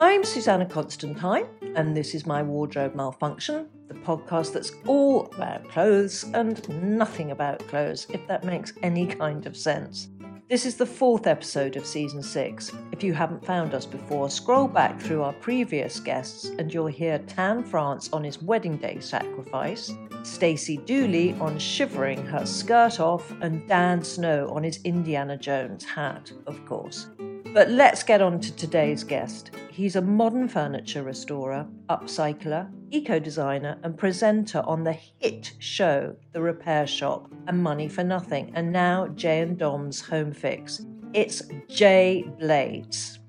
I'm Susannah Constantine, and this is my Wardrobe Malfunction, the podcast that's all about clothes and nothing about clothes, if that makes any kind of sense. This is the fourth episode of season six. If you haven't found us before, scroll back through our previous guests and you'll hear Tan France on his wedding day sacrifice, Stacey Dooley on shivering her skirt off, and Dan Snow on his Indiana Jones hat, of course. But let's get on to today's guest. He's a modern furniture restorer, upcycler, eco designer, and presenter on the hit show The Repair Shop and Money for Nothing, and now Jay and Dom's Home Fix. It's Jay Blades.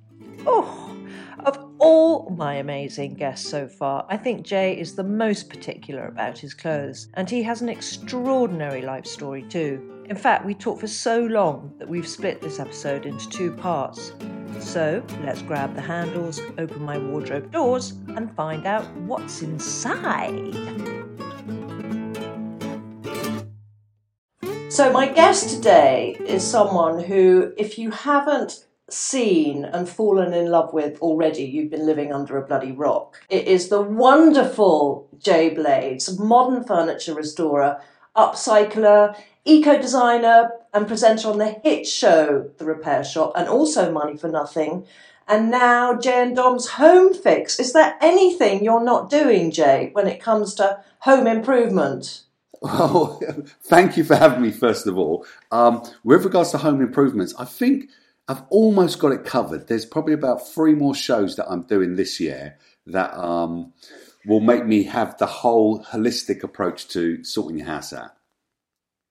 Oh, of all my amazing guests so far, I think Jay is the most particular about his clothes, and he has an extraordinary life story too. In fact, we talked for so long that we've split this episode into two parts. So let's grab the handles, open my wardrobe doors, and find out what's inside. So, my guest today is someone who, if you haven't seen and fallen in love with already, you've been living under a bloody rock. It is the wonderful Jay Blades, modern furniture restorer, upcycler, eco designer, and presenter on the hit show The Repair Shop, and also Money for Nothing. And now Jay and Dom's Home Fix. Is there anything you're not doing, Jay, when it comes to home improvement? Well, thank you for having me, first of all. Um, with regards to home improvements, I think I've almost got it covered. There's probably about three more shows that I'm doing this year that um, will make me have the whole holistic approach to sorting your house out.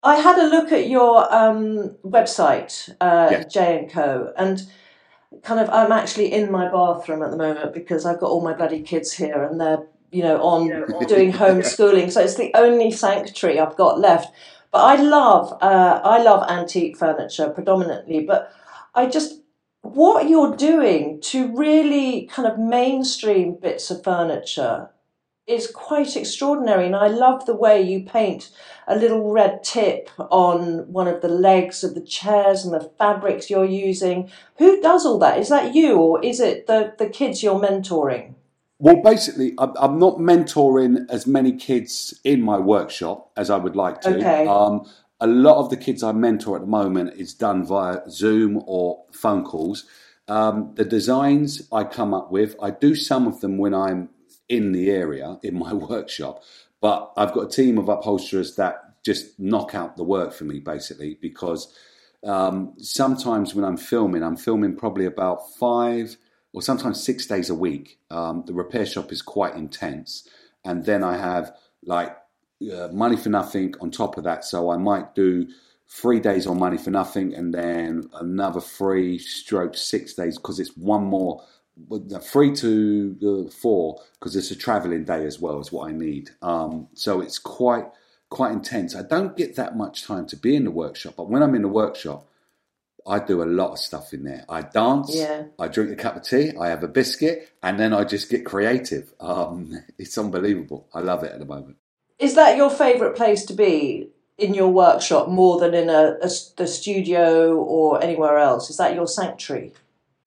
I had a look at your um, website, uh, yeah. Jay and Co, and kind of I'm actually in my bathroom at the moment because I've got all my bloody kids here and they're you know on doing homeschooling, so it's the only sanctuary I've got left. But I love uh, I love antique furniture predominantly, but I just what you're doing to really kind of mainstream bits of furniture is quite extraordinary. And I love the way you paint a little red tip on one of the legs of the chairs and the fabrics you're using. Who does all that? Is that you or is it the, the kids you're mentoring? Well, basically, I'm not mentoring as many kids in my workshop as I would like to. Okay. Um, a lot of the kids I mentor at the moment is done via Zoom or phone calls. Um, the designs I come up with, I do some of them when I'm in the area in my workshop, but I've got a team of upholsterers that just knock out the work for me basically because um, sometimes when I'm filming, I'm filming probably about five or sometimes six days a week. Um, the repair shop is quite intense, and then I have like uh, money for nothing on top of that. So I might do three days on money for nothing, and then another three stroke six days because it's one more three to the four because it's a traveling day as well is what I need. Um, so it's quite quite intense. I don't get that much time to be in the workshop, but when I'm in the workshop, I do a lot of stuff in there. I dance, yeah. I drink a cup of tea, I have a biscuit, and then I just get creative. Um, it's unbelievable. I love it at the moment. Is that your favourite place to be in your workshop more than in a, a the studio or anywhere else? Is that your sanctuary?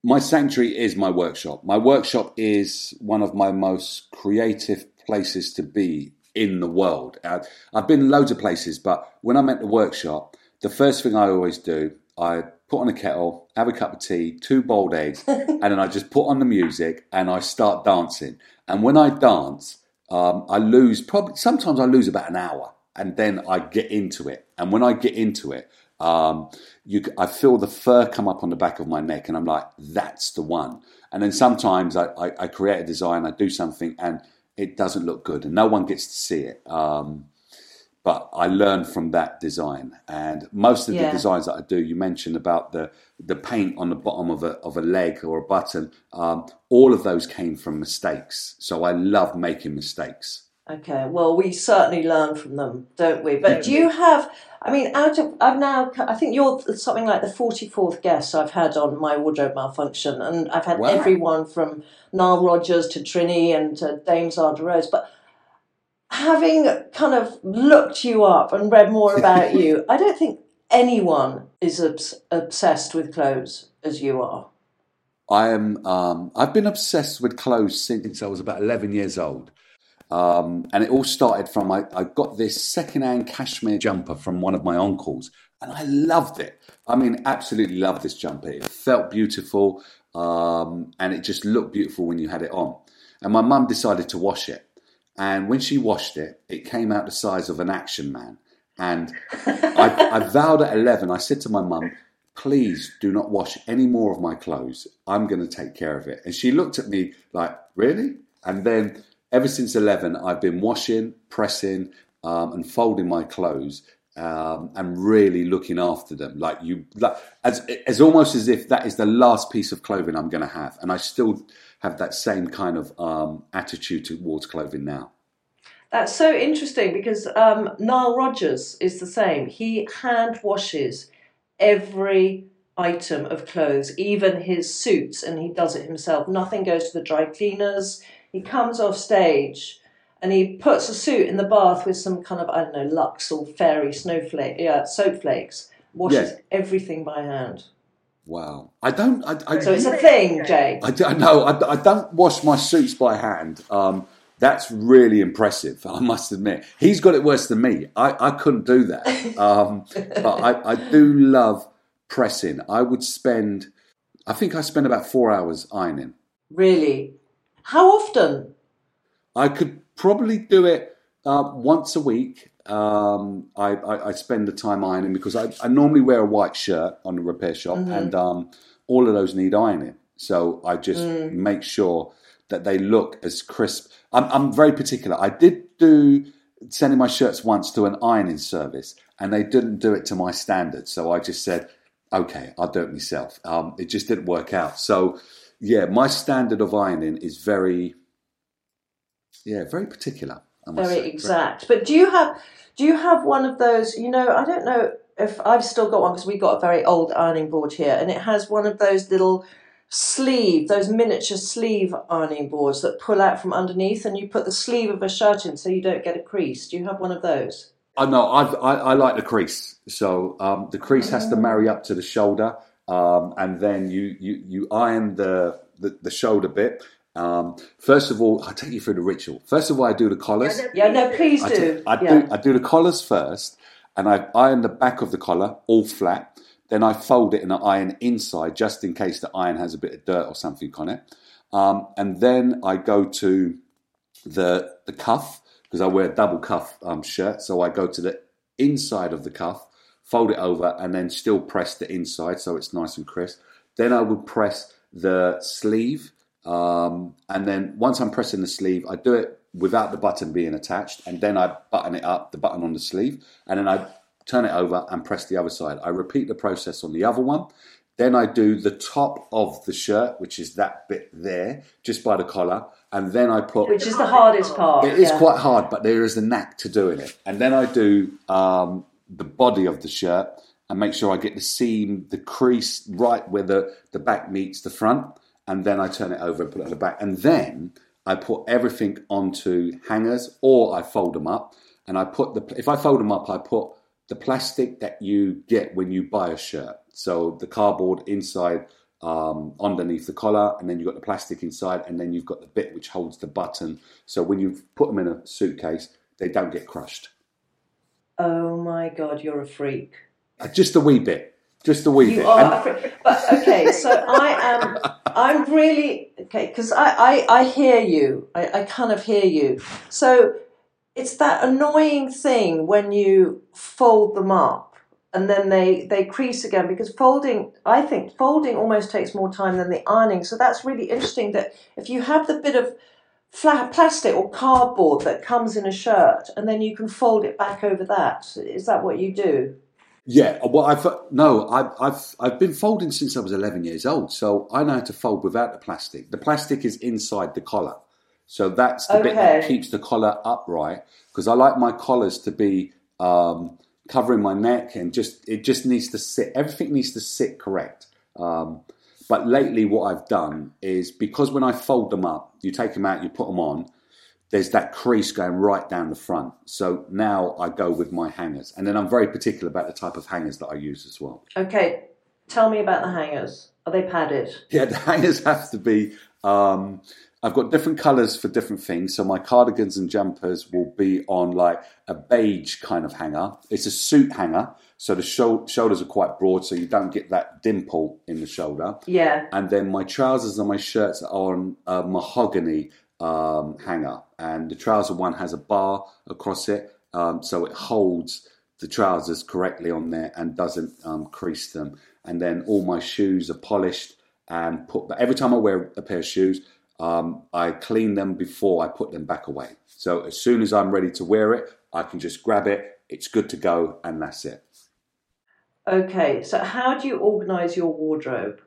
My sanctuary is my workshop. My workshop is one of my most creative places to be in the world. I've been loads of places, but when I'm at the workshop, the first thing I always do, I put on a kettle, have a cup of tea, two boiled eggs, and then I just put on the music and I start dancing. And when I dance, um, I lose probably sometimes I lose about an hour, and then I get into it. And when I get into it, um, you, I feel the fur come up on the back of my neck, and I'm like, that's the one. And then sometimes I, I, I create a design, I do something, and it doesn't look good, and no one gets to see it. Um, but I learned from that design. And most of Yeah. the designs that I do, you mentioned about the the paint on the bottom of a of a leg or a button. Um, all of those came from mistakes. So I love making mistakes. Okay, well, we certainly learn from them, don't we? But do you have? I mean, out of I've now, I think you're something like the forty fourth guest I've had on my wardrobe malfunction, and I've had Wow. everyone from Nile Rodgers to Trinny and to Dame Zandra Rhodes. But having kind of looked you up and read more about you, I don't think anyone is obs- obsessed with clothes as you are. I am. Um, I've been obsessed with clothes since I was about eleven years old, um, and it all started from I, I got this second-hand cashmere jumper from one of my uncles, and I loved it. I mean, absolutely loved this jumper. It felt beautiful, um, and it just looked beautiful when you had it on. And my mum decided to wash it, and when she washed it, it came out the size of an action man. And I, I vowed at eleven. I said to my mum, please do not wash any more of my clothes. I'm going to take care of it. And she looked at me like, really? And then ever since 11, I've been washing, pressing, um, and folding my clothes. Um, and really looking after them, like you, like, as as almost as if that is the last piece of clothing I'm going to have, and I still have that same kind of um, attitude towards clothing now. That's so interesting because um, Nile Rodgers is the same. He hand washes every item of clothes, even his suits, and he does it himself. Nothing goes to the dry cleaners. He comes off stage and he puts a suit in the bath with some kind of I don't know Lux or fairy snowflake, yeah, soap flakes. Washes Yeah. everything by hand. Wow, I don't. I, I, So it's a thing, Jay. I, don't know. I, I don't wash my suits by hand. Um, that's really impressive, I must admit. He's got it worse than me. I, I couldn't do that. Um, but I, I do love pressing. I would spend, I think I spend about four hours ironing. Really? How often? I could probably do it uh, once a week. Um, I, I, I spend the time ironing because I, I normally wear a white shirt on the repair shop, and um, all of those need ironing. So I just make sure that they look as crisp. I'm, I'm very particular. I did do sending my shirts once to an ironing service, and they didn't do it to my standards. So I just said, "Okay, I'll do it myself." Um, it just didn't work out. So yeah, my standard of ironing is very, yeah, very particular. Very say. exact. But do you have do you have one of those? You know, I don't know if I've still got one because we've got a very old ironing board here, and it has one of those little sleeve, those miniature sleeve ironing boards that pull out from underneath, and you put the sleeve of a shirt in so you don't get a crease. Do you have one of those? I know. I've, I I like the crease. So um, the crease has to marry up to the shoulder, um, and then you you you iron the the, the shoulder bit. Um, first of all, I'll take you through the ritual. First of all, I do the collars. Yeah, no, please I, do. do, I yeah. do I do the collars first, and I iron the back of the collar all flat. Then I fold it and I iron inside just in case the iron has a bit of dirt or something on it. Um, and then I go to the the cuff because I wear a double cuff um, shirt, so I go to the inside of the cuff, fold it over, and then still press the inside so it's nice and crisp. Then I would press the sleeve, um, and then once I'm pressing the sleeve, I do it without the button being attached, and then I button it up, the button on the sleeve, and then I turn it over and press the other side. I repeat the process on the other one. Then I do the top of the shirt, which is that bit there, just by the collar, and then I put Which is the hardest part. it is yeah. quite hard, but there is a knack to doing it. And then I do um, the body of the shirt and make sure I get the seam, the crease right where the, the back meets the front. And then I turn it over and put it on the back. And then I put everything onto hangers or I fold them up. And I put the, if I fold them up, I put the plastic that you get when you buy a shirt. So the cardboard inside um, underneath the collar, and then you've got the plastic inside, and then you've got the bit which holds the button. So when you put them in a suitcase, they don't get crushed. Oh my god, you're a freak. Uh, Just a wee bit. Just a wee You bit. are And- a freak. But okay, so I am. I'm really okay because I, I I hear you. I, I kind of hear you. So it's that annoying thing when you fold them up and then they they crease again because folding. I think folding almost takes more time than the ironing. So that's really interesting. That if you have the bit of flat plastic or cardboard that comes in a shirt, and then you can fold it back over that. Is that what you do? Yeah, well, I've no, I've I've I've been folding since I was eleven years old, so I know how to fold without the plastic. The plastic is inside the collar, so that's the bit that keeps the collar upright. Because I like my collars to be um, covering my neck, and just it just needs to sit. Everything needs to sit correct. Um, but lately, what I've done is because when I fold them up, you take them out, you put them on. There's that crease going right down the front. So now I go with my hangers, and then I'm very particular about the type of hangers that I use as well. Okay, tell me about the hangers. Are they padded? Yeah, the hangers have to be. Um, I've got different colours for different things. So my cardigans and jumpers will be on like a beige kind of hanger. It's a suit hanger, so the shou- shoulders are quite broad, so you don't get that dimple in the shoulder. Yeah. And then my trousers and my shirts are on a mahogany um, hanger, and the trouser one has a bar across it, um, so it holds the trousers correctly on there and doesn't um, crease them. And then all my shoes are polished and put. But every time I wear a pair of shoes, um, I clean them before I put them back away. So as soon as I'm ready to wear it, I can just grab it. It's good to go, and that's it. Okay, so how do you organise your wardrobe?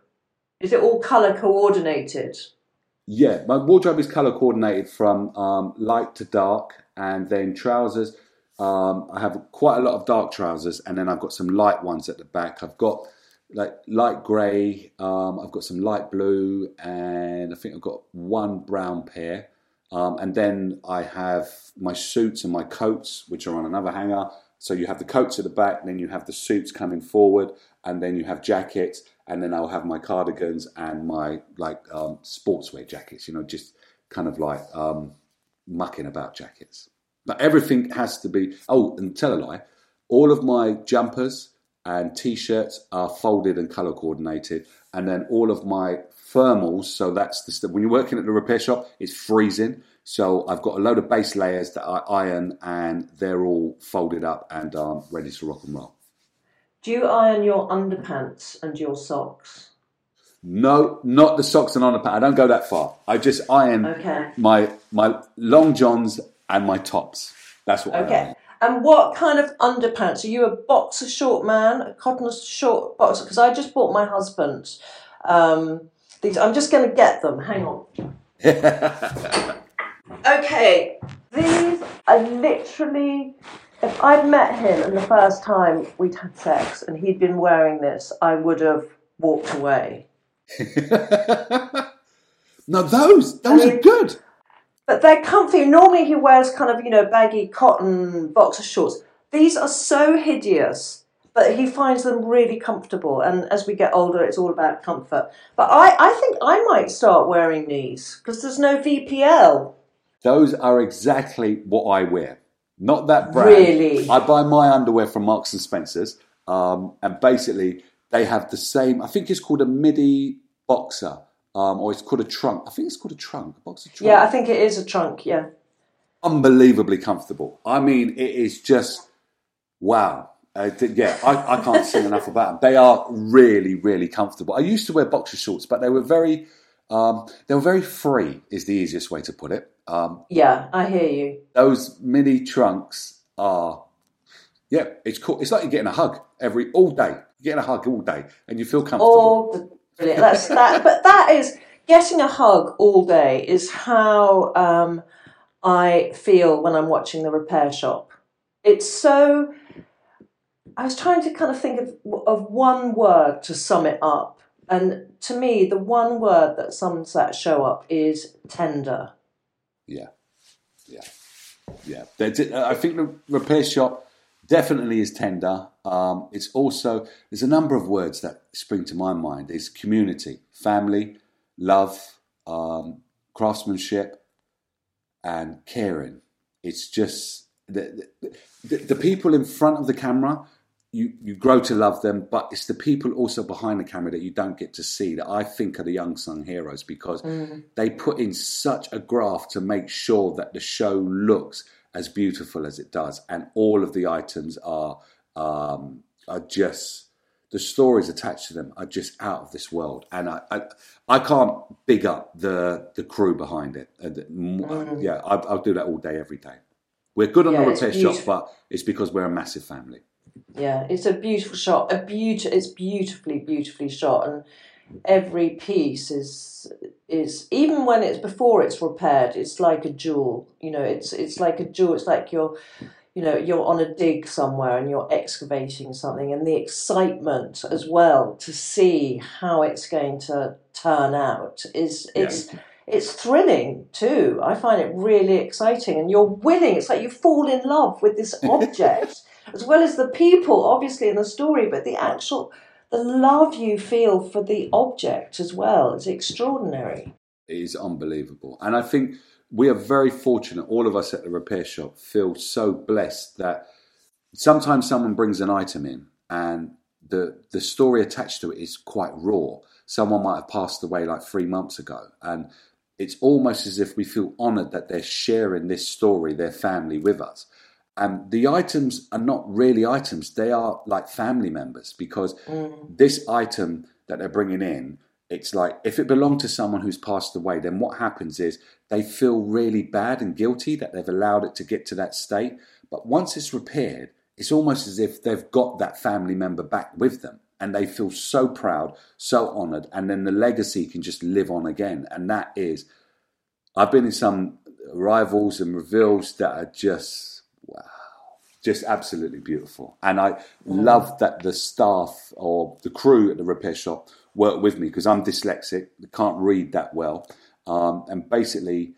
Is it all colour coordinated? Yeah, my wardrobe is color coordinated from um, light to dark, and then trousers. Um, I have quite a lot of dark trousers, and then I've got some light ones at the back. I've got like light grey. Um, I've got some light blue, and I think I've got one brown pair. Um, and then I have my suits and my coats, which are on another hanger. So you have the coats at the back, then you have the suits coming forward, and then you have jackets, and then I'll have my cardigans and my like um, sportswear jackets. You know, just kind of like um, mucking about jackets. But everything has to be. Oh, and tell a lie, all of my jumpers and t-shirts are folded and color coordinated, and then all of my thermals. So that's the stuff. When you're working at the repair shop, it's freezing. So I've got a load of base layers that I iron, and they're all folded up and um, ready to rock and roll. Do you iron your underpants and your socks? No, not the socks and underpants. I don't go that far. I just iron Okay. my my long johns and my tops. That's what I Okay. iron. And what kind of underpants? Are you a boxer short man, a cotton short boxer? Because I just bought my husband um, these. I'm just going to get them. Hang on. okay, these are literally. If I'd met him and the first time we'd had sex and he'd been wearing this, I would have walked away. now those those I mean- are good. But they're comfy. Normally he wears kind of, you know, baggy cotton boxer shorts. These are so hideous, but he finds them really comfortable. And as we get older, it's all about comfort. But I, I think I might start wearing these because there's no VPL. Those are exactly what I wear. Not that brand. Really? I buy my underwear from Marks and Spencers, um, and basically they have the same. I think it's called a midi boxer, um, or it's called a trunk. I think it's called a trunk, a box of trunk. Yeah, I think it is a trunk, yeah. unbelievably comfortable. I mean, it is just wow. Uh, yeah, I, I can't say enough about them. They are really, really comfortable. I used to wear boxer shorts, but they were very, um, they were very free. Is the easiest way to put it. Um, Yeah, I hear you. those mini trunks are, yeah, it's cool. It's like you're getting a hug every all day. You're getting a hug all day, and you feel comfortable. All the brilliant. That's that. But that is getting a hug all day is how um, I feel when I'm watching the repair shop. It's so. I was trying to kind of think of of one word to sum it up, and to me, the one word that sums that show up is tender. Yeah, yeah, yeah. I think the repair shop definitely is tender. Um, it's also there's a number of words that spring to my mind. Is community, family, love, um, craftsmanship, and caring. It's just the, the, the people in front of the camera. You, you grow to love them, but it's the people also behind the camera that you don't get to see that I think are the young sung heroes because they put in such a graft to make sure that the show looks as beautiful as it does, and all of the items are um, are just the stories attached to them are just out of this world, and I I, I can't big up the the crew behind it. Mm. Yeah, I, will do that all day, every day. We're good on yeah, the repair shop, but it's because we're a massive family. Yeah, it's a beautiful shot. A beautiful, it's beautifully, beautifully shot, and every piece is is even when it's before it's repaired, it's like a jewel. You know, it's it's like a jewel. It's like you're you know you're on a dig somewhere and you're excavating something and the excitement as well to see how it's going to turn out is it's yeah. it's thrilling too i find it really exciting and you're willing it's like you fall in love with this object as well as the people obviously in the story but the actual the love you feel for the object as well is extraordinary it is unbelievable and i think we are very fortunate, all of us at the repair shop feel so blessed that sometimes someone brings an item in and the, the story attached to it is quite raw. Someone might have passed away like three months ago. And it's almost as if we feel honored that they're sharing this story, their family, with us. And the items are not really items, they are like family members because mm. this item that they're bringing in it's like if it belonged to someone who's passed away, then what happens is they feel really bad and guilty that they've allowed it to get to that state. But once it's repaired, it's almost as if they've got that family member back with them and they feel so proud, so honored, and then the legacy can just live on again. And that is, I've been in some arrivals and reveals that are just wow, just absolutely beautiful. And I mm. love that the staff or the crew at the repair shop work with me because I'm dyslexic, can't read that well, um, and basically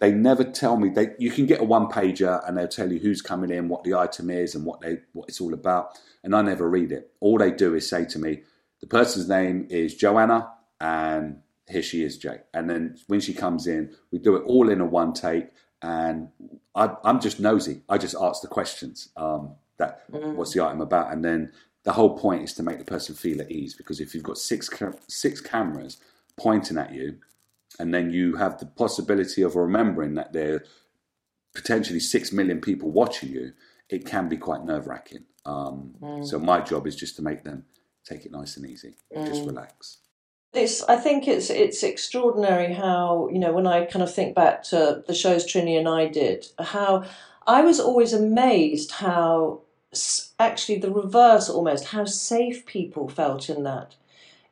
they never tell me. They you can get a one pager and they'll tell you who's coming in, what the item is, and what they what it's all about, and I never read it. All they do is say to me, the person's name is Joanna, and here she is, Jay. And then when she comes in, we do it all in a one take, and I, am just nosy. I just ask the questions. Um, that mm. what's the item about, and then the whole point is to make the person feel at ease because if you've got six six cameras pointing at you and then you have the possibility of remembering that there are potentially six million people watching you it can be quite nerve-wracking um, mm. so my job is just to make them take it nice and easy mm. just relax it's i think it's it's extraordinary how you know when i kind of think back to the shows trinny and i did how i was always amazed how actually the reverse almost how safe people felt in that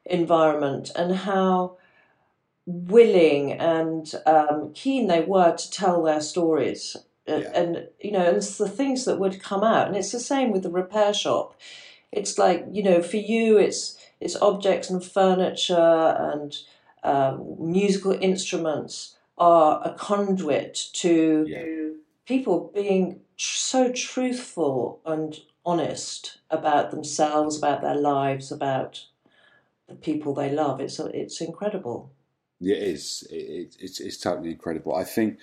environment and how willing and um, keen they were to tell their stories yeah. and you know and it's the things that would come out and it's the same with the repair shop it's like you know for you it's it's objects and furniture and um, musical instruments are a conduit to yeah. people being so truthful and honest about themselves, about their lives, about the people they love. It's it's incredible. Yeah, it is. It, it's it's totally incredible. I think,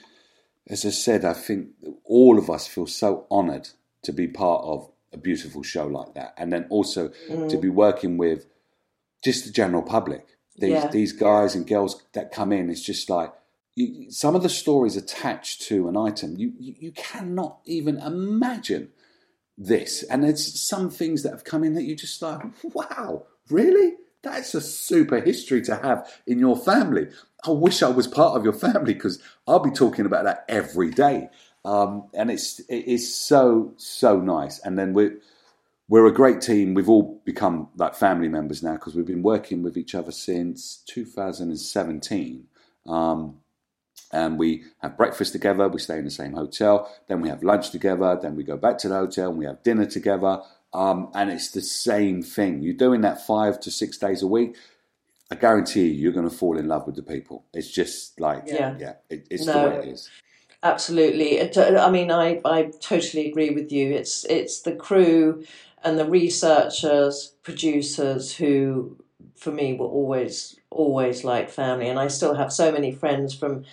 as I said, I think all of us feel so honoured to be part of a beautiful show like that, and then also mm. to be working with just the general public. These yeah. these guys and girls that come in, it's just like you, some of the stories attached to an item, you, you, you cannot even imagine this. And there's some things that have come in that you just like, wow, really? That's a super history to have in your family. I wish I was part of your family because I'll be talking about that every day. Um, and it's it is so so nice. And then we're we're a great team. We've all become like family members now because we've been working with each other since 2017. Um, and we have breakfast together, we stay in the same hotel, then we have lunch together, then we go back to the hotel and we have dinner together. Um, and it's the same thing. You're doing that five to six days a week. I guarantee you, you're going to fall in love with the people. It's just like, yeah, yeah it, it's no, the way it is. Absolutely. I mean, I, I totally agree with you. It's it's the crew and the researchers, producers who, for me, were always always like family. And I still have so many friends from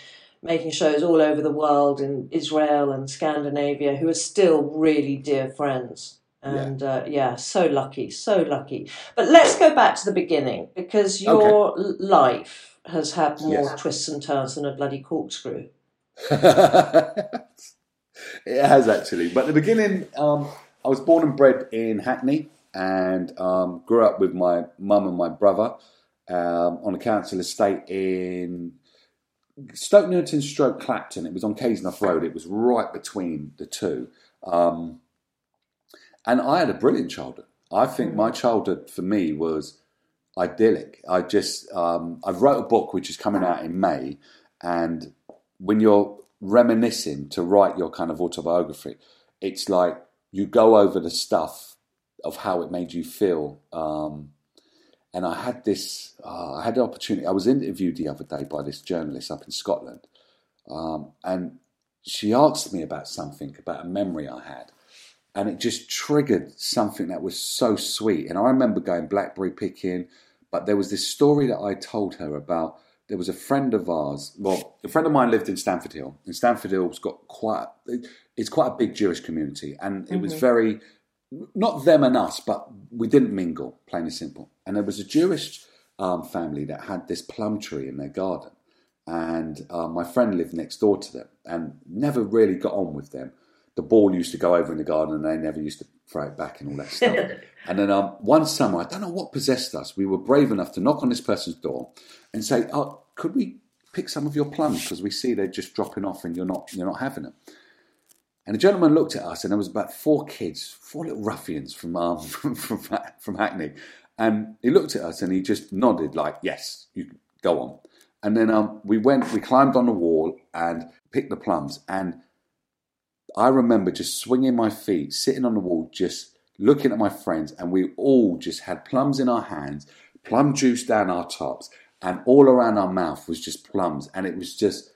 making shows all over the world in Israel and Scandinavia who are still really dear friends. And yeah. Uh, yeah, so lucky, so lucky. But let's go back to the beginning because your okay. life has had more yes. twists and turns than a bloody corkscrew. it has actually. But the beginning, um, I was born and bred in Hackney, and um, grew up with my mum and my brother um, on a council estate in Stoke Newington stroke Clapton. It was on Cazenove Road. It was right between the two. Um, and I had a brilliant childhood. I think my childhood for me was idyllic. I just, um, I've wrote a book which is coming out in May. And when you're reminiscing to write your kind of autobiography, it's like you go over the stuff of how it made you feel. Um, and I had this, uh, I had the opportunity. I was interviewed the other day by this journalist up in Scotland, um, and she asked me about something, about a memory I had, and it just triggered something that was so sweet. And I remember going blackberry picking, but there was this story that I told her about. There was a friend of ours. Well, a friend of mine lived in Stamford Hill, and Stamford Hill's got quite. It's quite a big Jewish community, and it was very not them and us, but we didn't mingle, plain and simple. And there was a Jewish um, family that had this plum tree in their garden. And uh, my friend lived next door to them and never really got on with them. The ball used to go over in the garden and they never used to throw it back and all that stuff. and then um, one summer, I don't know what possessed us, we were brave enough to knock on this person's door and say, oh, could we pick some of your plums? Because we see they're just dropping off and you're not, you're not having them. And the gentleman looked at us, and there was about four kids, four little ruffians from um, from, from, from Hackney, and he looked at us and he just nodded like, "Yes, you go on." And then um, we went, we climbed on the wall and picked the plums. And I remember just swinging my feet, sitting on the wall, just looking at my friends, and we all just had plums in our hands, plum juice down our tops, and all around our mouth was just plums. And it was just,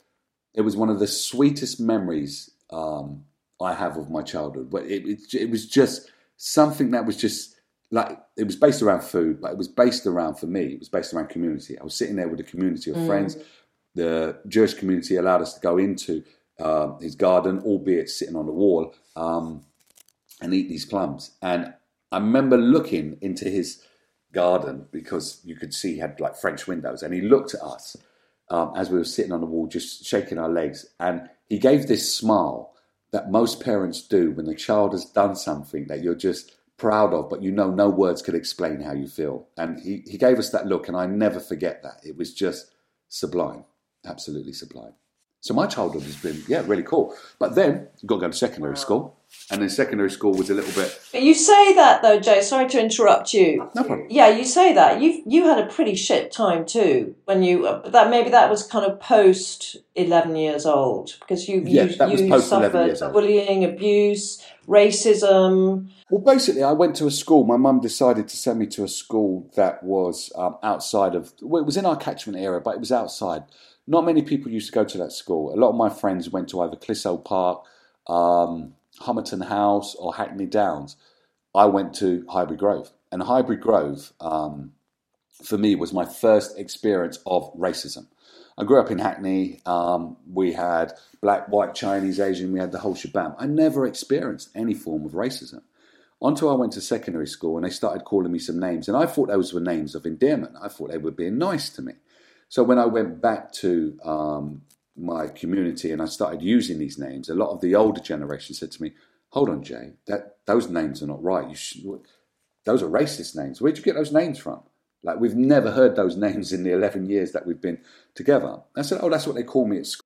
it was one of the sweetest memories um, I have of my childhood. But it, it, it was just something that was just like it was based around food, but it was based around for me. It was based around community. I was sitting there with a community of mm. friends. The Jewish community allowed us to go into uh, his garden, albeit sitting on the wall, um, and eat these plums. And I remember looking into his garden because you could see he had like French windows, and he looked at us um, as we were sitting on the wall, just shaking our legs, and he gave this smile that most parents do when the child has done something that you're just proud of, but you know no words could explain how you feel. And he, he gave us that look, and I never forget that. It was just sublime, absolutely sublime. So my childhood has been, yeah, really cool. But then you got to go to secondary wow. school, and then secondary school was a little bit. But you say that though, Jay. Sorry to interrupt you. No problem. Yeah, you say that you you had a pretty shit time too when you uh, that maybe that was kind of post eleven years old because you yeah, you, that was post suffered bullying, abuse, racism. Well, basically, I went to a school. My mum decided to send me to a school that was um, outside of. Well, it was in our catchment area, but it was outside not many people used to go to that school. A lot of my friends went to either Clissold Park, um, Homerton House, or Hackney Downs. I went to Highbury Grove, and Highbury Grove um, for me was my first experience of racism. I grew up in Hackney. Um, we had black, white, Chinese, Asian. We had the whole shebang. I never experienced any form of racism until I went to secondary school and they started calling me some names. And I thought those were names of endearment. I thought they were being nice to me. So when I went back to um, my community and I started using these names, a lot of the older generation said to me, "Hold on, Jay, that those names are not right. You should, those are racist names. Where'd you get those names from?" Like we've never heard those names in the eleven years that we've been together. I said, "Oh, that's what they call me at school."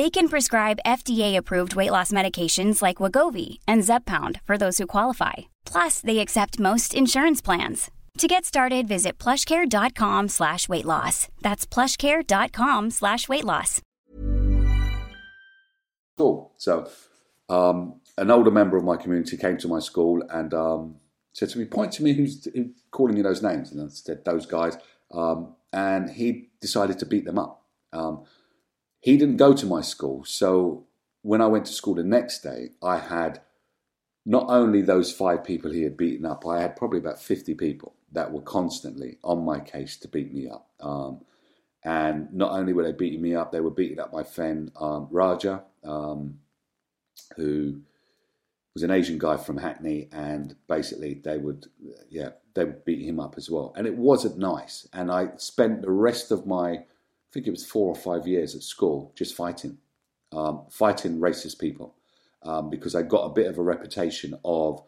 They can prescribe FDA-approved weight loss medications like Wegovy and Zepbound for those who qualify. Plus, they accept most insurance plans. To get started, visit plushcare.com slash weight loss. That's plushcare.com slash weight loss. Cool. So, um, an older member of my community came to my school and um, said to me, "Point to me who's, who's calling you those names." And I said, "Those guys." Um, and he decided to beat them up. Um, he didn't go to my school, so when I went to school the next day, I had not only those five people he had beaten up, I had probably about 50 people that were constantly on my case to beat me up. Um, and not only were they beating me up, they were beating up my friend um, Raja, um, who was an Asian guy from Hackney, and basically they would, yeah, they would beat him up as well. And it wasn't nice. And I spent the rest of my, I think it was four or five years at school just fighting, um, fighting racist people um, because I got a bit of a reputation of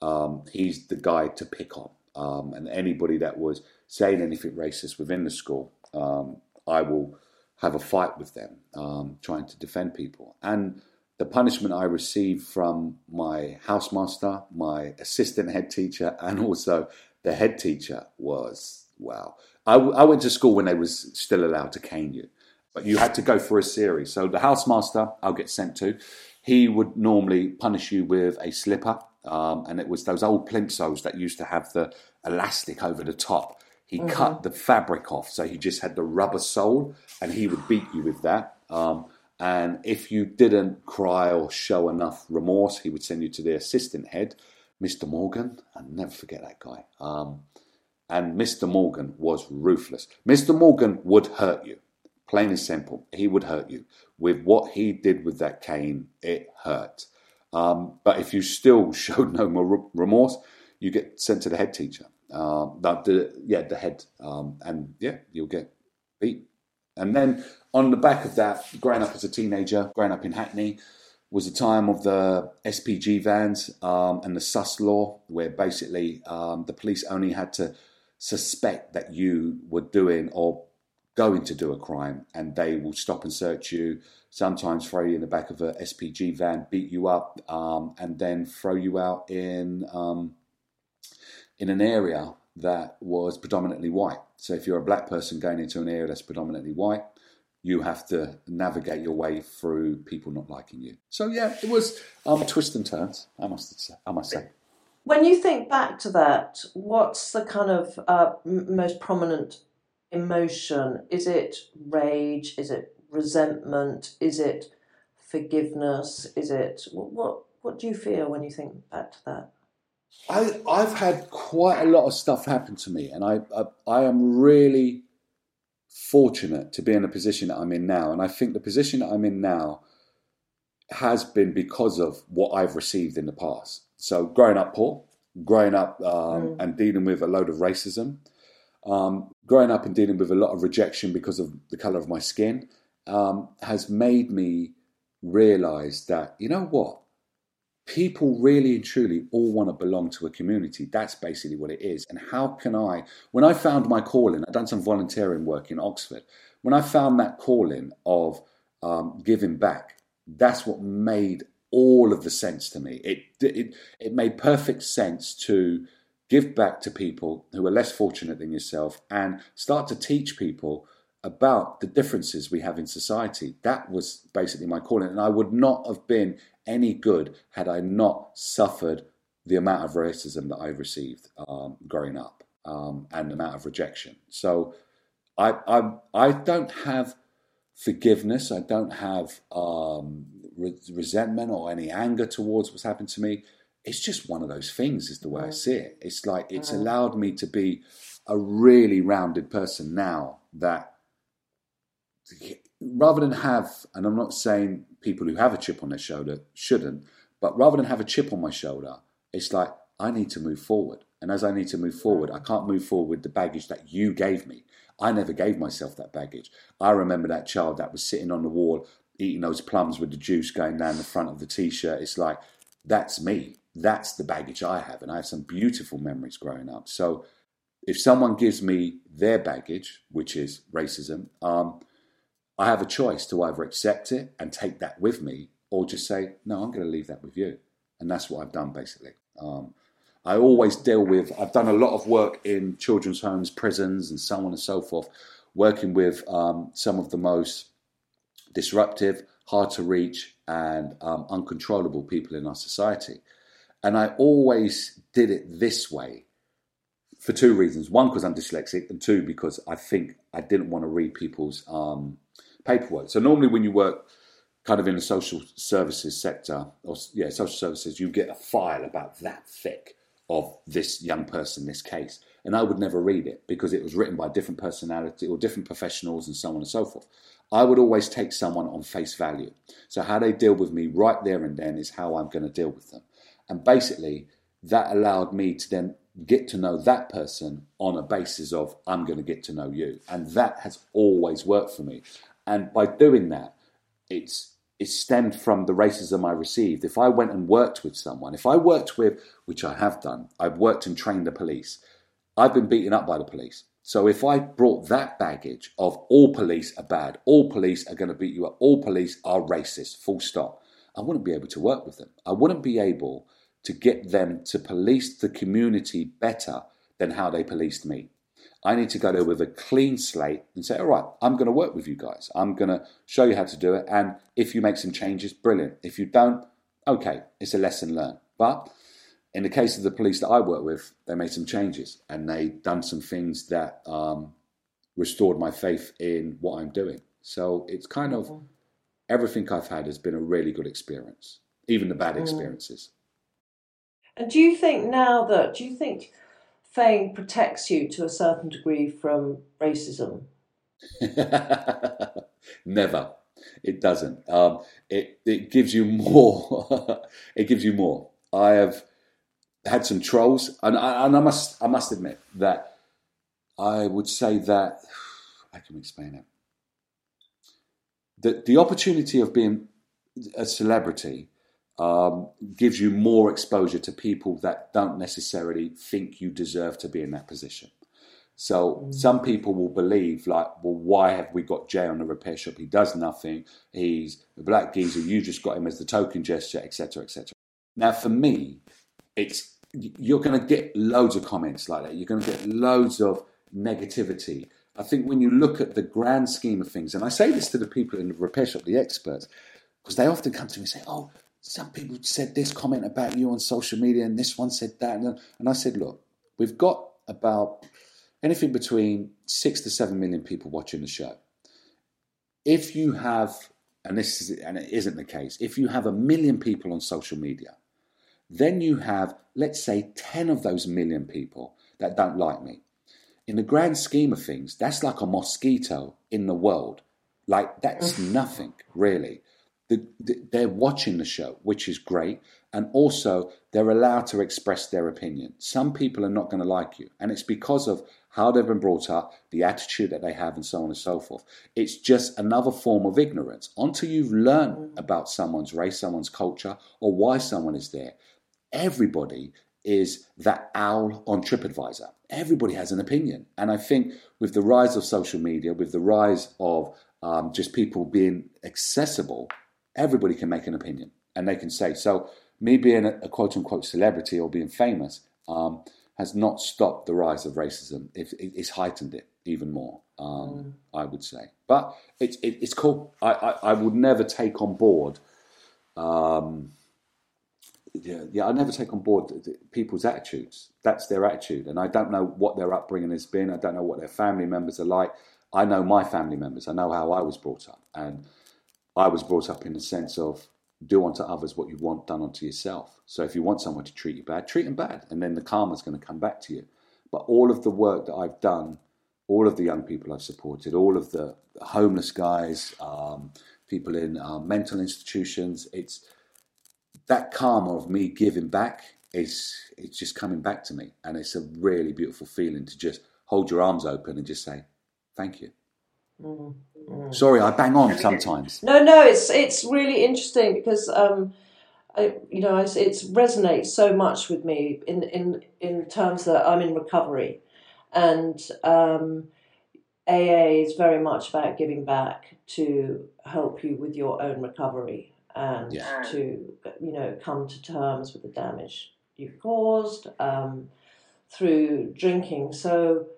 um, he's the guy to pick on. Um, and anybody that was saying anything racist within the school, um, I will have a fight with them, um, trying to defend people. And the punishment I received from my housemaster, my assistant head teacher, and also the head teacher was wow. I, I went to school when they was still allowed to cane you, but you had to go for a series. So the housemaster I'll get sent to he would normally punish you with a slipper, um, and it was those old plimsolls that used to have the elastic over the top. He mm-hmm. cut the fabric off, so he just had the rubber sole, and he would beat you with that. Um, and if you didn't cry or show enough remorse, he would send you to the assistant head, Mr. Morgan. I'll never forget that guy. Um, and Mr. Morgan was ruthless. Mr. Morgan would hurt you. Plain and simple, he would hurt you. With what he did with that cane, it hurt. Um, but if you still showed no more remorse, you get sent to the head teacher. Um, the, yeah, the head, um, and yeah, you'll get beat. And then on the back of that, growing up as a teenager, growing up in Hackney, was a time of the SPG vans um, and the sus law, where basically um, the police only had to suspect that you were doing or going to do a crime and they will stop and search you, sometimes throw you in the back of a SPG van, beat you up, um, and then throw you out in um, in an area that was predominantly white. So if you're a black person going into an area that's predominantly white, you have to navigate your way through people not liking you. So yeah, it was um, twists and turns. I must. I must say. When you think back to that, what's the kind of uh, most prominent emotion? Is it rage? Is it resentment? Is it forgiveness? Is it what? What, what do you feel when you think back to that? I, I've had quite a lot of stuff happen to me, and I, I, I am really fortunate to be in the position that I'm in now. And I think the position that I'm in now has been because of what I've received in the past. So, growing up poor, growing up um, mm. and dealing with a load of racism, um, growing up and dealing with a lot of rejection because of the color of my skin um, has made me realize that, you know what? People really and truly all want to belong to a community. That's basically what it is. And how can I, when I found my calling, I've done some volunteering work in Oxford. When I found that calling of um, giving back, that's what made all of the sense to me. It, it, it made perfect sense to give back to people who are less fortunate than yourself and start to teach people about the differences we have in society. That was basically my calling. And I would not have been any good had I not suffered the amount of racism that I received um, growing up um, and the amount of rejection. So I, I, I don't have forgiveness, I don't have um, re- resentment or any anger towards what's happened to me it's just one of those things is the way I mm. see it. It's like it's mm. allowed me to be a really rounded person now that rather than have, and I'm not saying people who have a chip on their shoulder shouldn't, but rather than have a chip on my shoulder, it's like I need to move forward. And as I need to move mm. forward, I can't move forward with the baggage that you gave me. I never gave myself that baggage. I remember that child that was sitting on the wall eating those plums with the juice going down the front of the t shirt. It's like, that's me that's the baggage I have. And I have some beautiful memories growing up. So if someone gives me their baggage, which is racism, um, I have a choice to either accept it and take that with me or just say, no, I'm going to leave that with you. And that's what I've done basically. Um, I always deal with. I've done a lot of work in children's homes, prisons, and so on and so forth, working with um, some of the most disruptive, hard to reach, and um, uncontrollable people in our society. And I always did it this way for two reasons. One, because I'm dyslexic, and two, because I think I didn't want to read people's um, paperwork. So normally, when you work kind of in the social services sector, or yeah, social services, you get a file about that thick of this young person, this case. And I would never read it because it was written by different personality or different professionals and so on and so forth. I would always take someone on face value. So how they deal with me right there and then is how I'm going to deal with them. And basically, that allowed me to then get to know that person on a basis of I'm going to get to know you. And that has always worked for me. And by doing that, it's it stemmed from the racism I received. If I went and worked with someone, if I worked with, which I have done, I've worked and trained the police, I've been beaten up by the police. So if I brought that baggage of all police are bad, all police are going to beat you up, all police are racist, full stop, I wouldn't be able to work with them. I wouldn't be able to get them to police the community better than how they policed me. I need to go there with a clean slate and say, all right, I'm going to work with you guys. I'm going to show you how to do it. And if you make some changes, brilliant. If you don't, okay, it's a lesson learned. But in the case of the police that I work with, they made some changes and they done some things that um, restored my faith in what I'm doing. So it's kind of everything I've had has been a really good experience, even the bad experiences. And do you think now that, do you think Fame protects you to a certain degree from racism? Never. It doesn't. Um, it it gives you more. it gives you more. I have had some trolls, and I, and I must I must admit that I would say that I can explain it. That the opportunity of being a celebrity um, gives you more exposure to people that don't necessarily think you deserve to be in that position. So mm. some people will believe, like, well, why have we got Jay on the repair shop? He does nothing. He's a black geezer. You just got him as the token gesture, etc., etc. Now, for me, it's you're going to get loads of comments like that. You're going to get loads of negativity. I think when you look at the grand scheme of things, and I say this to the people in the repair shop, the experts, because they often come to me and say, "Oh, some people said this comment about you on social media, and this one said that. And I said, look, we've got about anything between six to seven million people watching the show. If you have, and this is, and it isn't the case, if you have a million people on social media, then you have, let's say, 10 of those million people that don't like me. In the grand scheme of things, that's like a mosquito in the world. Like, that's nothing, really the, the, they're watching the show, which is great. And also, they're allowed to express their opinion. Some people are not going to like you, and it's because of how they've been brought up, the attitude that they have, and so on and so forth. It's just another form of ignorance. Until you've learned mm. about someone's race, someone's culture, or why someone is there, everybody is that owl on TripAdvisor. Everybody has an opinion. And I think with the rise of social media, with the rise of um, just people being accessible everybody can make an opinion and they can say. So, me being a, a quote unquote celebrity or being famous um, has not stopped the rise of racism. It, it, it's heightened it even more, um, mm. I would say. But it, it's cool. I, I, I, would never take on board. Um, yeah, yeah, I never take on board people's attitudes. That's their attitude, and I don't know what their upbringing has been. I don't know what their family members are like. I know my family members. I know how I was brought up, and I was brought up in the sense of do unto others what you want done unto yourself. So if you want someone to treat you bad, treat them bad, and then the karma's going to come back to you. But all of the work that I've done, all of the young people I've supported, all of the homeless guys, um, people in uh, mental institutions, it's that karma of me giving back is it's just coming back to me, and it's a really beautiful feeling to just hold your arms open and just say thank you. Mm, mm. Sorry, I bang on sometimes. No, no, it's it's really interesting because um, I, you know, it resonates so much with me in in in terms that I'm in recovery, and um, AA is very much about giving back to help you with your own recovery and yeah. to you know come to terms with the damage you've caused um, through drinking. So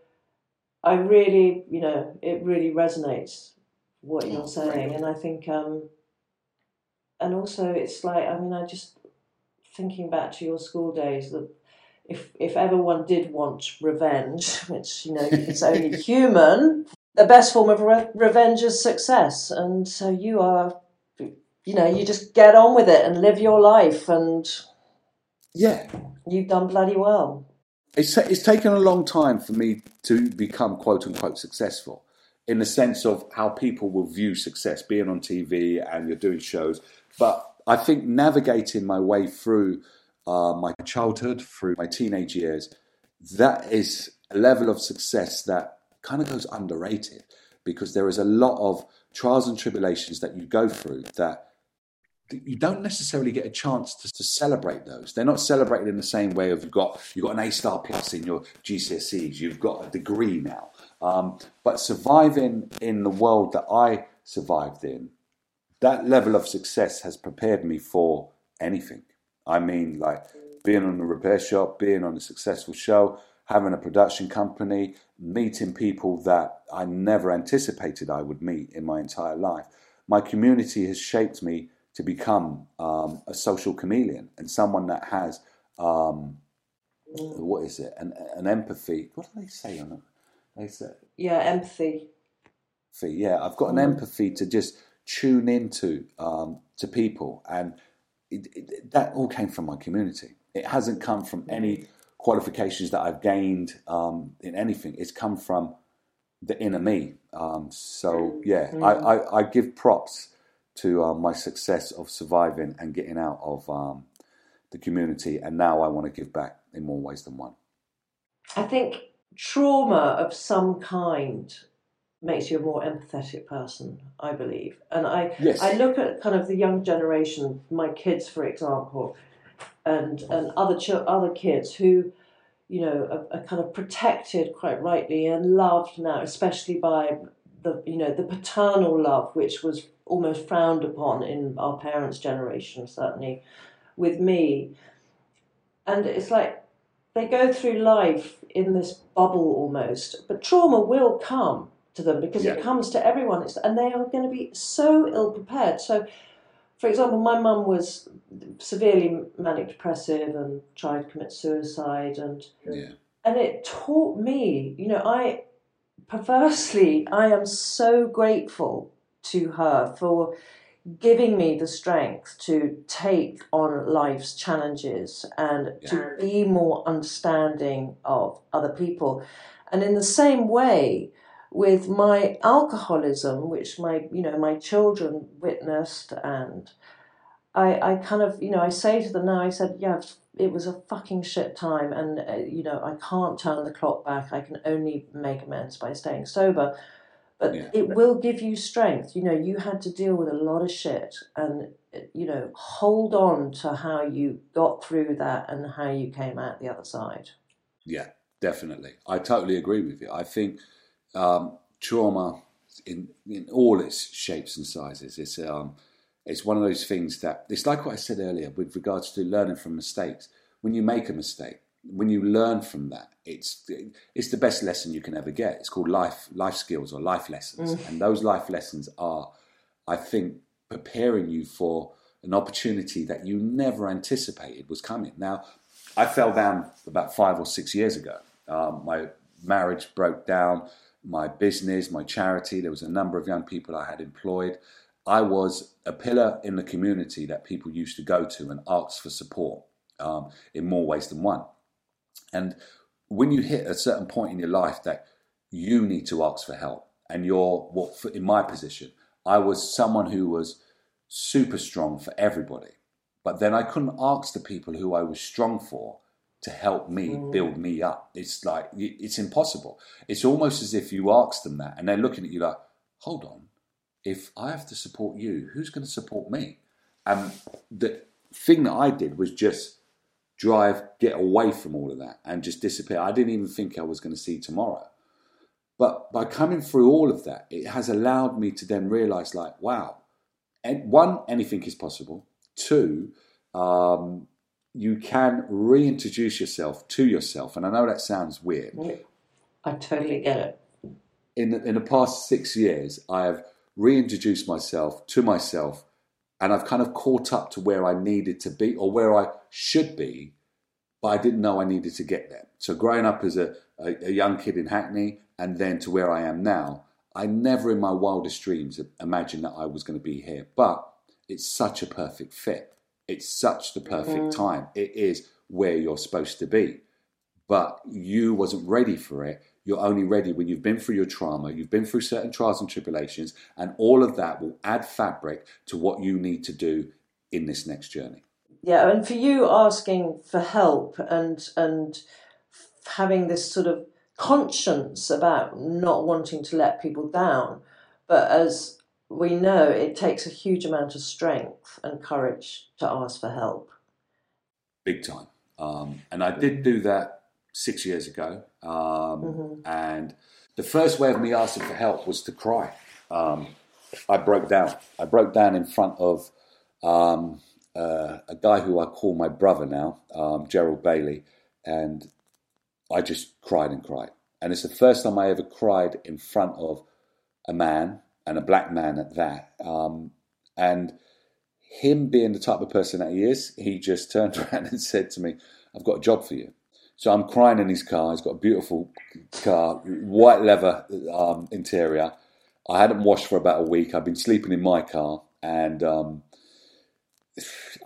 I really, you know, it really resonates what you're Oh, saying, great. and I think, um, and also it's like, I mean, I just thinking back to your school days that. If, if ever one did want revenge, which you know it's only human, the best form of re- revenge is success, and so you are, you know, you just get on with it and live your life, and Yeah, you've done bloody well. it's it's taken a long time for me to become quote unquote successful in the sense of how people will view success being on TV and you're doing shows but I think navigating my way through uh, my childhood through my teenage years that is a level of success that kind of goes underrated because there is a lot of trials and tribulations that you go through that you don't necessarily get a chance to, to celebrate those. They're not celebrated in the same way of you've got you've got an A star plus in your GCSEs, you've got a degree now. Um, but surviving in the world that I survived in, that level of success has prepared me for anything. I mean, like being on a repair shop, being on a successful show, having a production company, meeting people that I never anticipated I would meet in my entire life. My community has shaped me to become um, a social chameleon and someone that has um, what is it? An, an empathy. What do they say on it? They say Yeah, empathy. Yeah, I've got an empathy to just tune into um, to people, and it, it, that all came from my community. It hasn't come from any qualifications that I've gained um, in anything. It's come from the inner me. Um, so yeah, I, I, I give props to uh, my success of surviving and getting out of um, the community, and now I want to give back in more ways than one. I think trauma of some kind makes you a more empathetic person, I believe. And I Yes. I look at kind of the young generation, my kids, for example, and and other ch- other kids who, you know, are, are kind of protected quite rightly and loved now, especially by the you know the paternal love, which was almost frowned upon in our parents' generation, certainly with me. And it's like they go through life in this bubble almost, but trauma will come to them because it comes to everyone, it's, and they are going to be so ill prepared. So, for example, my mum was severely manic depressive and tried to commit suicide, and Yeah, and it taught me, you know, I perversely, I am so grateful to her for giving me the strength to take on life's challenges and to be more understanding of other people. And in the same way, with my alcoholism, which my you know my children witnessed, and I I kind of you know I say to them now, I said, yeah, it was a fucking shit time, and uh, you know I can't turn the clock back. I can only make amends by staying sober. But Yeah. it will give you strength. You know, you had to deal with a lot of shit, and you know, hold on to how you got through that and how you came out the other side. yeah, definitely. I totally agree with you. I think um, trauma, in in all its shapes and sizes, it's um, it's one of those things that it's like what I said earlier with regards to learning from mistakes. When you make a mistake, when you learn from that, it's it's the best lesson you can ever get. It's called life life skills or life lessons, and those life lessons are, I think, preparing you for an opportunity that you never anticipated was coming. Now, I fell down about five or six years ago. Um, my marriage broke down, my business, my charity. There was a number of young people I had employed. I was a pillar in the community that people used to go to and ask for support um, in more ways than one. And when you hit a certain point in your life that you need to ask for help, and you're what for- in my position, I was someone who was super strong for everybody, but then I couldn't ask the people who I was strong for to help me mm. build me up. It's like it's impossible. It's almost as if you ask them that, and they're looking at you like, "Hold on, if I have to support you, who's going to support me?" And the thing that I did was just drive, get away from all of that, and just disappear. I didn't even think I was going to see tomorrow. But by coming through all of that, it has allowed me to then realize, like, wow, and one, anything is possible. Two, um, you can reintroduce yourself to yourself. And I know that sounds weird. I totally get it. In the, in the past six years, I have reintroduced myself to myself and I've kind of caught up to where I needed to be or where I should be, but I didn't know I needed to get there. So, growing up as a, a, a young kid in Hackney and then to where I am now, I never in my wildest dreams imagined that I was going to be here. But it's such a perfect fit. It's such the perfect mm. time. It is where you're supposed to be. But you wasn't ready for it. You're only ready when you've been through your trauma, you've been through certain trials and tribulations, and all of that will add fabric to what you need to do in this next journey. Yeah, and for you asking for help and and having this sort of conscience about not wanting to let people down, but as we know it takes a huge amount of strength and courage to ask for help. Big time. Um, and I did do that six years ago. Um, mm-hmm. And the first way of me asking for help was to cry. Um, I broke down. I broke down in front of um, uh, a guy who I call my brother now, um, Gerald Bailey. And I just cried and cried. And it's the first time I ever cried in front of a man and a black man at that. Um, and him being the type of person that he is, he just turned around and said to me, I've got a job for you. So I'm crying in his car. He's got a beautiful car, white leather um, interior. I hadn't washed for about a week. I've been sleeping in my car and um,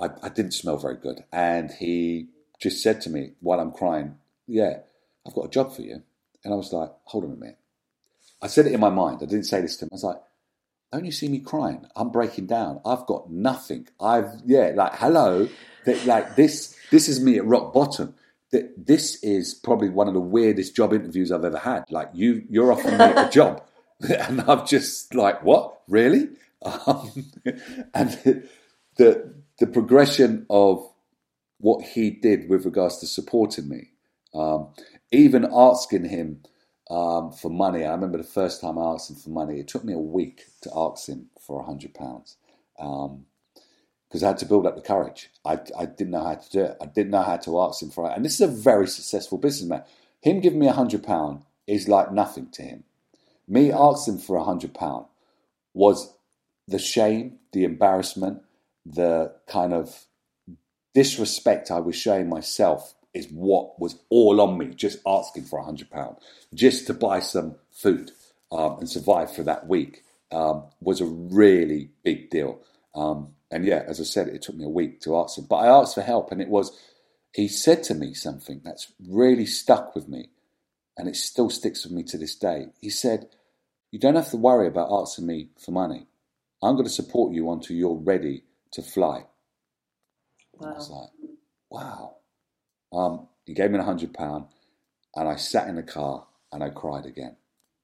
I, I didn't smell very good. And he just said to me while I'm crying, Yeah, I've got a job for you. And I was like, Hold on a minute. I said it in my mind. I didn't say this to him. I was like, don't you see me crying? I'm breaking down. I've got nothing. I've yeah, like hello, that like this this is me at rock bottom. That this is probably one of the weirdest job interviews I've ever had. Like you you're offering me a job, and I'm just like what really? Um, and the, the the progression of what he did with regards to supporting me, um, even asking him um, for money. I remember the first time I asked him for money. It took me a week to ask him for a hundred pounds because um, I had to build up the courage. I, I didn't know how to do it. I didn't know how to ask him for it. And this is a very successful businessman. Him giving me a hundred pound is like nothing to him. Me asking for a hundred pound was the shame, the embarrassment, the kind of disrespect I was showing myself is what was all on me, just asking for a hundred pound, just to buy some food um, and survive for that week um, was a really big deal. Um, and yeah, as I said, it took me a week to ask him, but I asked for help, and it was he said to me something that's really stuck with me, and it still sticks with me to this day. He said, "You don't have to worry about asking me for money. I'm going to support you until you're ready to fly." Wow. I was like, "Wow." Um, he gave me a hundred pound, and I sat in the car and I cried again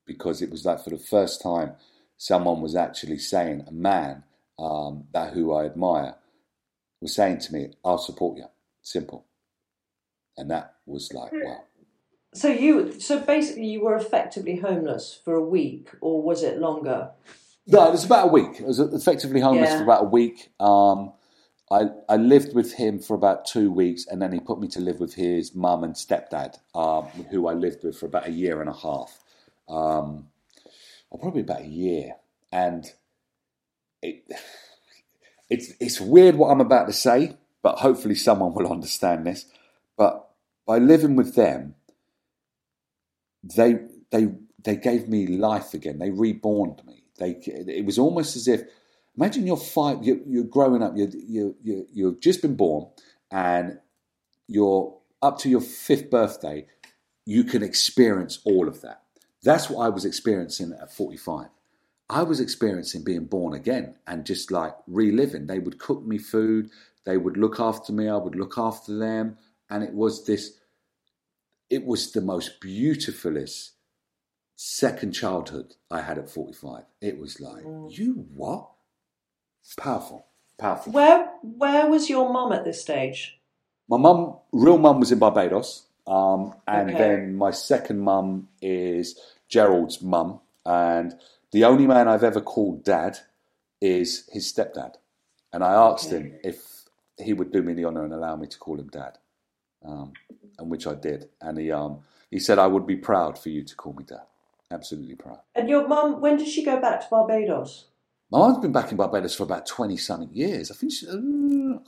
because it was like for the first time someone was actually saying a man um, that who I admire was saying to me, "I'll support you." Simple, and that was like wow. So you, so basically, you were effectively homeless for a week, or was it longer? No, it was about a week. I was effectively homeless yeah. for about a week. Um, I, I lived with him for about two weeks, and then he put me to live with his mum and stepdad, um, who I lived with for about a year and a half, um, or probably about a year. And it, it's it's weird what I'm about to say, but hopefully someone will understand this. But by living with them, they they they gave me life again. They reborned me. They it was almost as if Imagine you're five, you're, you're growing up, you you you you've just been born, and you're up to your fifth birthday. You can experience all of that. That's what I was experiencing at 45. I was experiencing being born again and just like reliving. They would cook me food, they would look after me, I would look after them. And it was this, it was the most beautifulest second childhood I had at 45. It was like, mm. you what? Powerful, powerful. Where where was your mum at this stage? My mum, real mum, was in Barbados, um, and okay. then my second mum is Gerald's mum, and the only man I've ever called dad is his stepdad. And I asked okay. him if he would do me the honour and allow me to call him dad, um, and which I did. And he um, he said I would be proud for you to call me dad. Absolutely proud. And your mum, when did she go back to Barbados? My mum's been back in Barbados for about 20 something years. I think she, uh,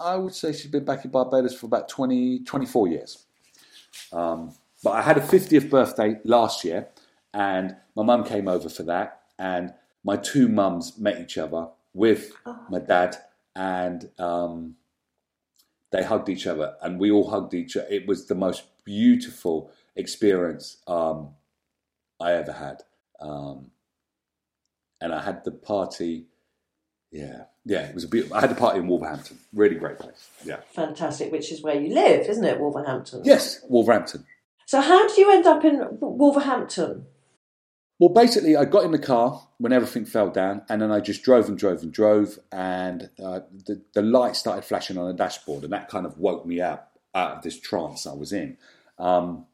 I would say she's been back in Barbados for about 20, 24 years. Um, but I had a 50th birthday last year, and my mum came over for that, and my two mums met each other with my dad, and um, they hugged each other, and we all hugged each other. It was the most beautiful experience um, I ever had. Um, and I had the party. Yeah, yeah, it was a beautiful. I had the party in Wolverhampton. Really great place. Yeah. Fantastic, which is where you live, isn't it, Wolverhampton? Yes, Wolverhampton. So how did you end up in Wolverhampton? Well, basically, I got in the car when everything fell down, and then I just drove and drove and drove, and uh, the the light started flashing on the dashboard, and that kind of woke me up out of this trance I was in. Um,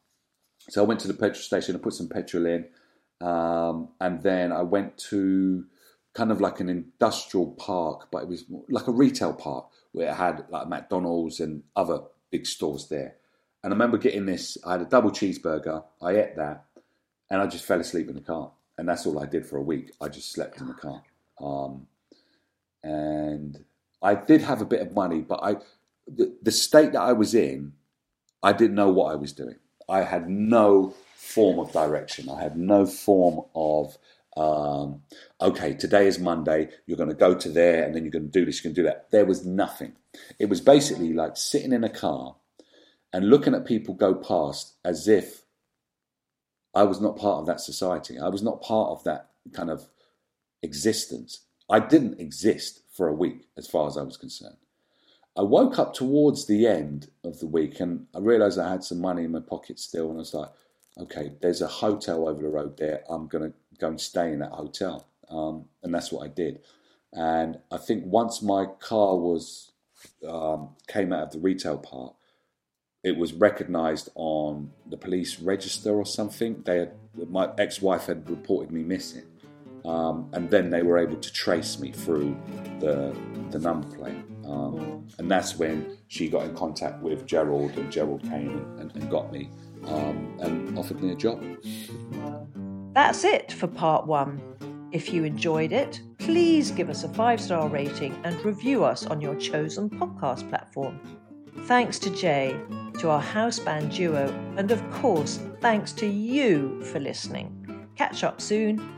so I went to the petrol station and put some petrol in, um, and then I went to kind of like an industrial park, but it was like a retail park where it had like McDonald's and other big stores there. And I remember getting this. I had a double cheeseburger. I ate that, and I just fell asleep in the car. And that's all I did for a week. I just slept in the car. Um, and I did have a bit of money, but I, the, the state that I was in, I didn't know what I was doing. I had no form of direction. I had no form of um, okay, today is Monday, you're going to go to there and then you're going to do this, you're going to do that. There was nothing. It was basically like sitting in a car and looking at people go past as if I was not part of that society. I was not part of that kind of existence. I didn't exist for a week as far as I was concerned. I woke up towards the end of the week and I realized I had some money in my pocket still. And I was like, okay, there's a hotel over the road there. I'm going to go and stay in that hotel. Um, and that's what I did. And I think once my car was um, came out of the retail park, it was recognised on the police register or something. They had, my ex-wife had reported me missing, um, and then they were able to trace me through the the number plate. Um, and that's when she got in contact with Gerald, and Gerald came and, and got me um, and offered me a job. That's it for part one. If you enjoyed it, please give us a five star rating and review us on your chosen podcast platform. Thanks to Jay, to our house band duo, and of course, thanks to you for listening. Catch up soon.